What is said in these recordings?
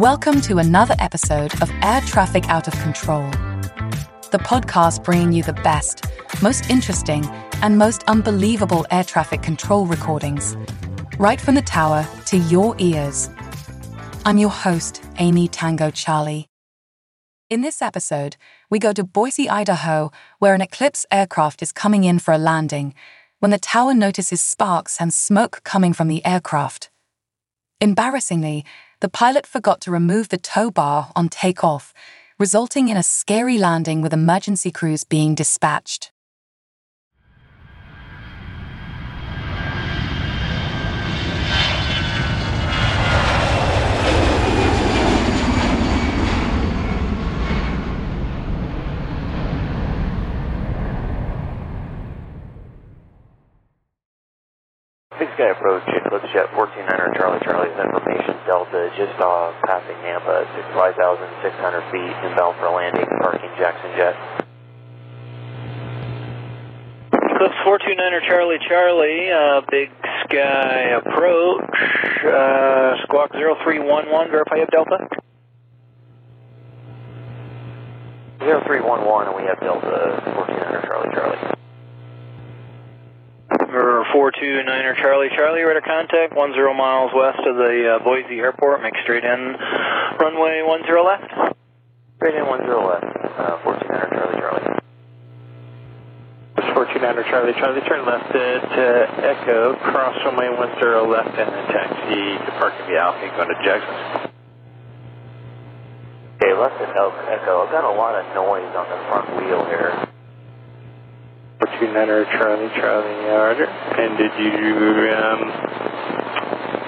Welcome to another episode of Air Traffic Out of Control, the podcast bringing you the best, most interesting, and most unbelievable air traffic control recordings, right from the tower to your ears. I'm your host, Amy Tango Charlie. In this episode, we go to Boise, Idaho, where an Eclipse aircraft is coming in for a landing when the tower notices sparks and smoke coming from the aircraft. Embarrassingly, the pilot forgot to remove the tow bar on takeoff, resulting in a scary landing with emergency crews being dispatched. Big Sky approach, Eclipse Jet 149er Charlie Charlie's information Delta just saw passing Nampa at 5,600 feet inbound for landing, parking Jackson Jet. Eclipse 429er Charlie Charlie, uh, Big Sky approach, uh, squawk 0311, verify you have Delta. 0311 and we have Delta 149er Charlie Charlie. Or 429er Charlie Charlie, radar contact, 10 miles west of the uh, Boise Airport, make straight in, runway 10 left. Straight in 10 left, uh, 149er Charlie Charlie. 429er Charlie Charlie, turn left at uh, Echo, cross runway 10 left and then taxi to Parking View Alpha going to Jackson. Okay, left at Echo. I've got a lot of noise on the front wheel here. 429er Charlie Charlie, Roger. And did you um,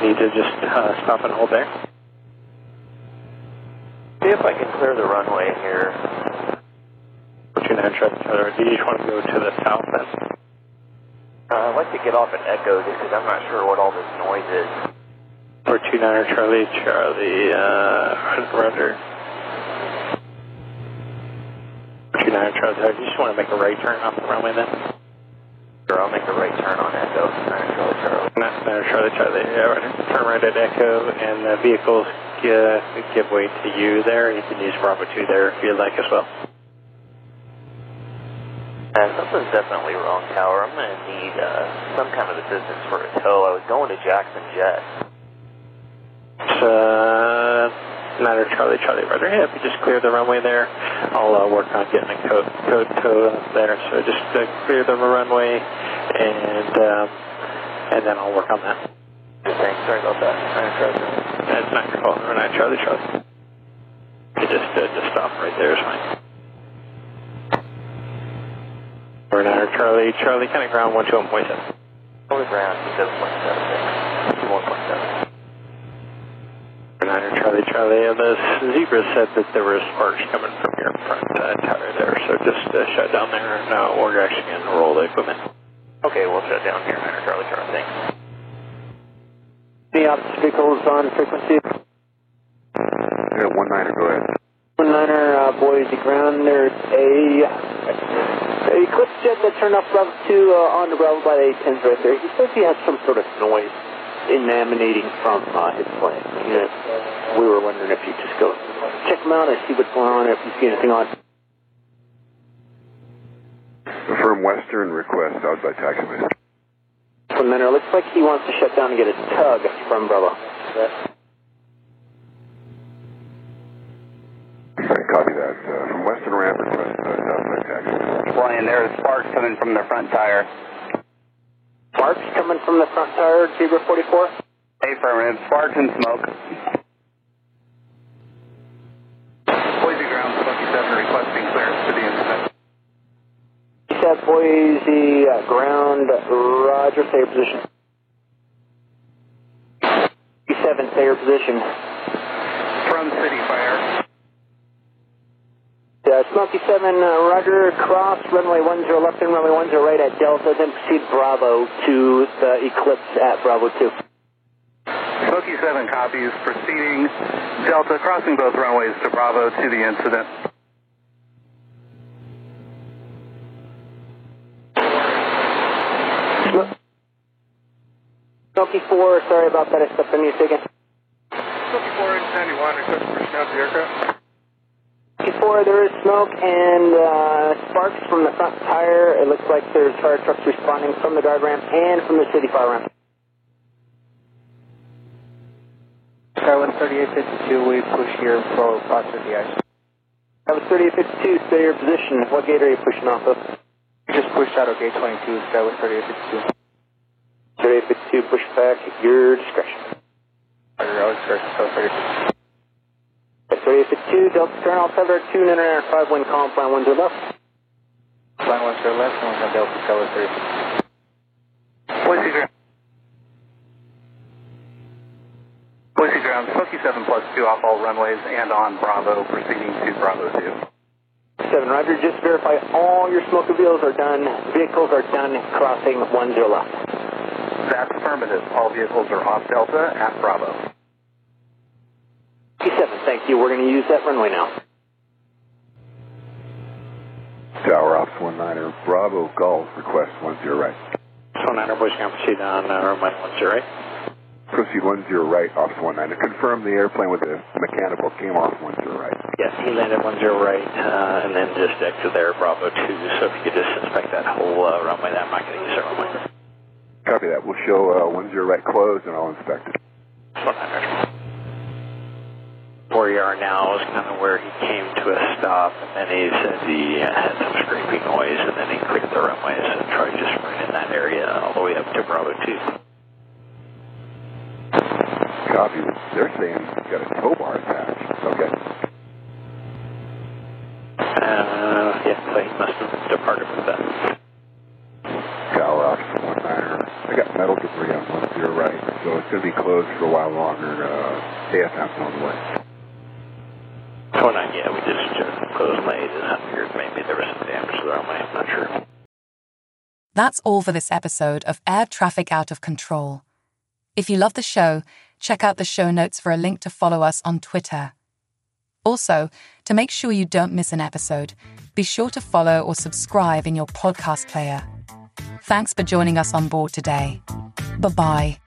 need to just uh, stop and hold there? See if I can clear the runway here. 429er Charlie Charlie, do you just want to go to the south then? Uh, I'd like to get off at Echo just because I'm not sure what all this noise is. 429er Charlie Charlie, uh, Roger. 429er Charlie Charlie, you just want to make a right turn off the runway then? Sure, I'll make a right turn on Echo, 9er Charlie Charlie. Not Center Charlie Charlie, yeah, right. Turn right at Echo, and the vehicles uh, give way to you there. You can use Bravo 2 there if you'd like as well. Uh, something's definitely wrong, Tower. I'm going to need uh, some kind of assistance for a tow. I was going to Jackson Jet. It's uh, Niner Charlie Charlie Rudder. Yeah, if you just clear the runway there, I'll uh, work on getting a code, code tow there. So just uh, clear the runway, and um, and then I'll work on that. Thanks. Sorry about that. Niner Charlie. That's not your fault. Or Niner Charlie Charlie. You just uh, just stop right there is fine. Or Niner Charlie Charlie, kind of ground one two one point seven. On the ground, 7.76. 1.7. Niner Charlie Charlie, and the Zebra said that there were sparks coming from your front uh, tire there, so just uh, shut down there and uh, we're actually going to roll the equipment. Okay, we'll shut down here, Niner Charlie Charlie. Thanks. Any opposite vehicles on frequency? Yeah, one niner, go ahead. One niner, uh, Boise ground. There's a, a Eclipse jet that turned off Bravo 2 uh, on the Bravo by the 10s right there. He says he has some sort of noise emanating from uh, his plane. You know, we were wondering if you'd just go check him out and see what's going on, if you see anything on. Affirm Western request out by taxiway. One niner, looks like he wants to shut down and get a tug from Bravo. Copy that. Uh, from Western ramp request uh, out by taxiway. flying there. Sparks coming from the front tire. Sparks coming from the front tire, Zebra 44. Affirmative. Sparks and smoke. Boise ground, Smoky 7 requesting clearance to the incident. Said Boise uh, ground, Roger, stay your position. 7, stay your position. From City Fire. Uh, Smoky 7, uh, Roger, cross runway 10 left and runway 10 right at Delta, then proceed Bravo to the Eclipse at Bravo 2. Smoky 7 copies. Proceeding Delta, crossing both runways to Bravo to the incident. Smoky 4, sorry about that, I stepped on you again. Smoky 4 91, request pushing out the aircraft. Before there is smoke and uh, sparks from the front tire. It looks like there's fire trucks responding from the guard ramp and from the city fire ramp. Skywest 3852, we push here for process the ice. That was 3852, stay your position. What gate are you pushing off of? We just pushed out of gate 22, Skywest 3852. 3852, push back at your discretion. Roger, 3852. At 3852, Delta turn, all cover, tune in and 5 wind calm, plan 1 to left. Plan 1 to left, 1 on Delta, Skywest 3852. Boise ground. Boise ground, Smoky 7 plus 2 off all runways and on Bravo, proceeding to Bravo 2. 7, Roger, just verify all your smoke reveals are done, vehicles are done crossing 10 left. That's affirmative. All vehicles are off Delta at Bravo. 7, thank you. We're going to use that runway now. Tower Ops 19er, Bravo Golf, request 10 right. 19er, Boise ground, proceed on uh, runway 10 right. Proceed 10 right, Ops 19er. Confirm the airplane with the mechanical came off 10 right. Yes, he landed 10 right, uh, and then just exit there, Bravo 2. So if you could just inspect that whole uh, runway, that I'm not going to use that runway. Copy that. We'll show uh, 10 right closed and I'll inspect it. 19er. Where you are now is kind of where he came to a stop, and then he said he had some scraping noise, and then he cleared the runways and tried just right in that area all the way up to Bravo 2. Copy. They're saying he's got a tow bar attached. Okay. Uh, yeah, so he must have departed with that. Tower Ops 19er. I got metal debris on 10 right, so it's going to be closed for a while longer. Uh, AFM's on the way. Oh. We just closed I maybe there was some damage to the runway. I'm not sure. That's all for this episode of Air Traffic Out of Control. If you love the show, check out the show notes for a link to follow us on Twitter. Also, to make sure you don't miss an episode, be sure to follow or subscribe in your podcast player. Thanks for joining us on board today. Bye bye.